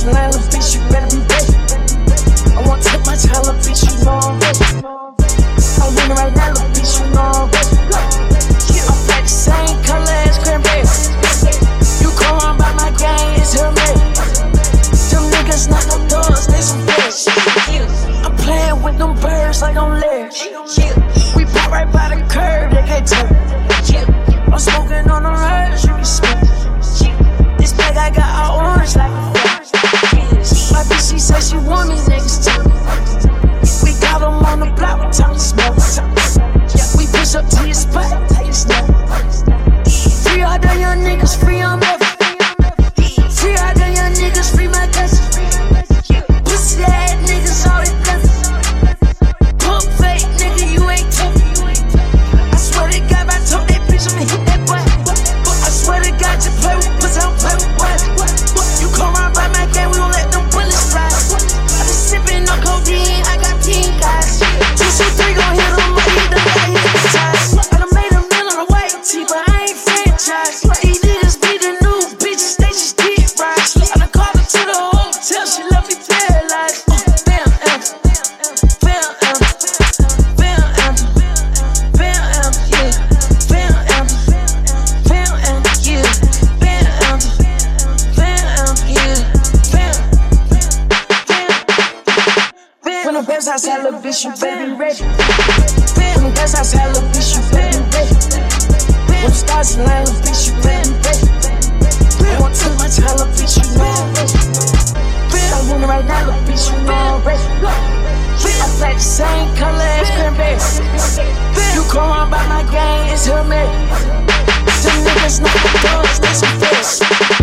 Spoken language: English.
Jackson bitch, you better be ready. I want to my child, little bitch, you know I'm ready. I'm winning right now, bitch, you know I'm ready. Same color as cranberry. You come by my gang, it's Them niggas not no thugs, they some. I'm playing with them birds like on. We pop right by the curb. woman next to me. Outside, little bitch, you better be ready. When the best outside, little bitch, you better be ready. When the stars align, little bitch, you better be ready. I want too much, hella bitch, you know I'm ready. I want it right now, little bitch, you know I'm ready. I play the same color as cranberry. You come on by my gang, it's her man. Some niggas not the dogs, they some fish.